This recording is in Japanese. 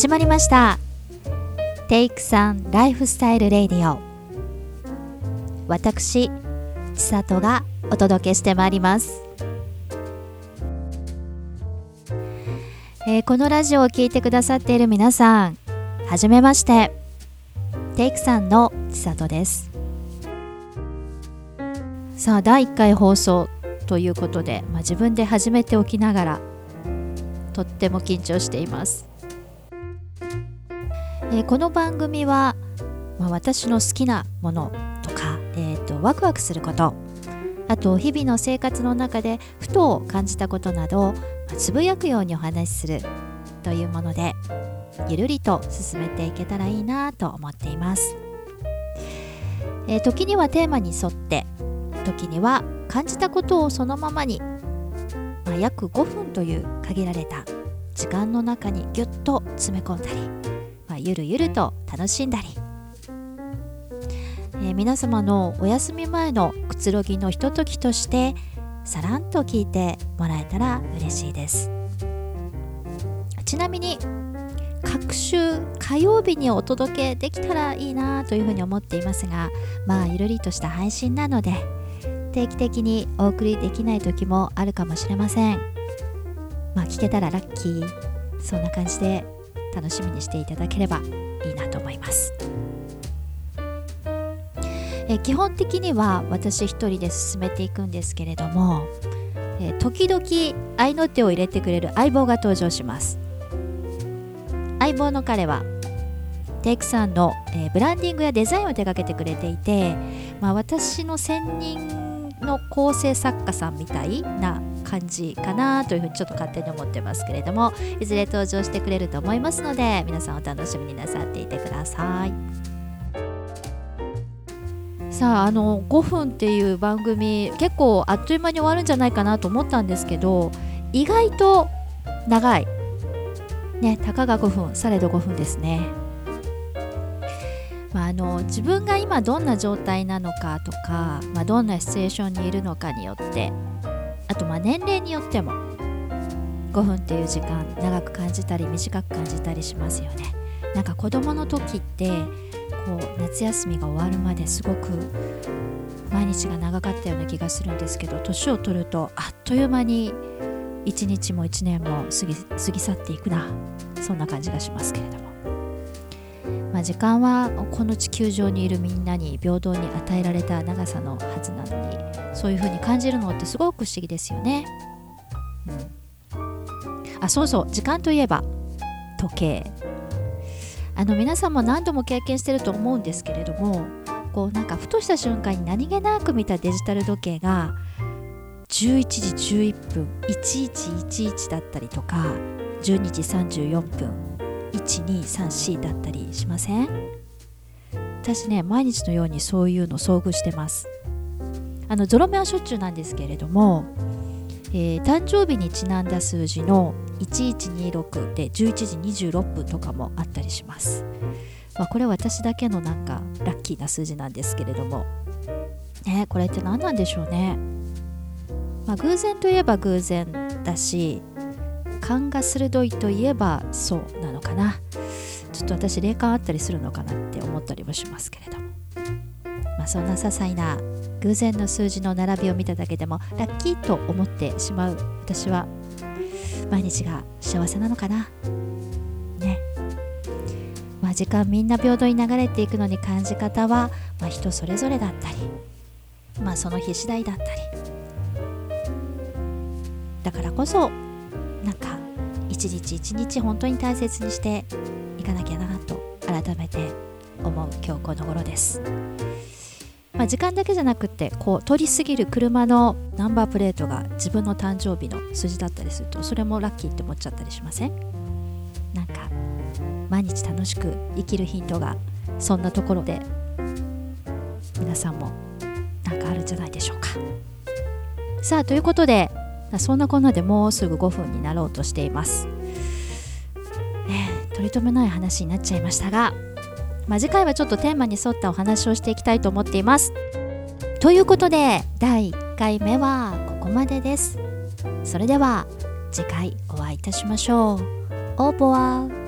始まりました。テイクさんライフスタイルレディオ。私千里がお届けしてまいります、えーこのラジオを聴いてくださっている皆さんはじめまして。テイクさんの千里です。さあ第1回放送ということで、まあ、自分で始めておきながらとっても緊張しています、えーこの番組は、まあ、私の好きなものとか、えー、とワクワクすることあと日々の生活の中でふと感じたことなどを、まつぶやくようにお話しするというものでゆるりと進めていけたらいいなと思っています、えー時にはテーマに沿って時には感じたことをそのままに、まあ、約5分という限られた時間の中にぎゅっと詰め込んだり、ゆるゆると楽しんだり、えー皆様のお休み前のくつろぎのひとときとしてさらんと聞いてもらえたら嬉しいです。ちなみに各週火曜日にお届けできたらいいなというふうに思っていますがまあゆるりとした配信なので定期的にお送りできない時もあるかもしれません。まあ聞けたらラッキー。そんな感じで楽しみにしていただければいいなと思います。え基本的には私一人で進めていくんですけれども、え時々愛の手を入れてくれる相棒が登場します。相棒の彼はテイクさんの、えーブランディングやデザインを手掛けてくれていて、まあ、私の専任の構成作家さんみたいな感じかなというふうにちょっと勝手に思ってますけれどもいずれ登場してくれると思いますので皆さんお楽しみになさっていてください。さああの5分っていう番組結構あっという間に終わるんじゃないかなと思ったんですけど意外と長い。ねたかが5分されど5分ですね。まあ、あの自分が今どんな状態なのかとか、まあ、どんなシチュエーションにいるのかによってあとまあ年齢によっても5分っていう時間長く感じたり短く感じたりしますよね。なんか子供の時ってこう夏休みが終わるまですごく毎日が長かったような気がするんですけど年を取るとあっという間に1日も1年も過ぎ過ぎ去っていくな。そんな感じがしますけれども。まあ、時間はこの地球上にいるみんなに平等に与えられた長さのはずなのにそういう風に感じるのってすごく不思議ですよね。うん、あそうそう。時間といえば時計。あの皆さんも何度も経験してると思うんですけれどもこうなんかふとした瞬間に何気なく見たデジタル時計が11時11分1111だったりとか12時34分1234だったりしません？私ね毎日のようにそういうの遭遇してます。あのゾロ目はしょっちゅうなんですけれども、えー誕生日にちなんだ数字の1126で11時26分とかもあったりします、まあ、これは私だけのなんかラッキーな数字なんですけれども。ねこれって何なんでしょうね？まあ偶然といえば偶然だし勘が鋭いといえばそう。かな。ちょっと私霊感あったりするのかなって思ったりもしますけれども。まあそんな些細な偶然の数字の並びを見ただけでもラッキーと思ってしまう私は毎日が幸せなのかな。ね。まあ時間みんな平等に流れていくのに感じ方は、まあ、人それぞれだったりまあその日次第だったり。だからこそ一日一日本当に大切にしていかなきゃなと改めて思う今日この頃です、まあ、時間だけじゃなくてこう通り過ぎる車のナンバープレートが自分の誕生日の数字だったりするとそれもラッキーって思っちゃったりしません？なんか毎日楽しく生きるヒントがそんなところで皆さんもなんかあるんじゃないでしょうか。さあということでそんなこんなでもうすぐ5分になろうとしています。ねえ取り留めない話になっちゃいましたが、まあ、次回はちょっとテーマに沿ったお話をしていきたいと思っています。ということで第1回目はここまでです。それでは次回お会いいたしましょう。オーボワ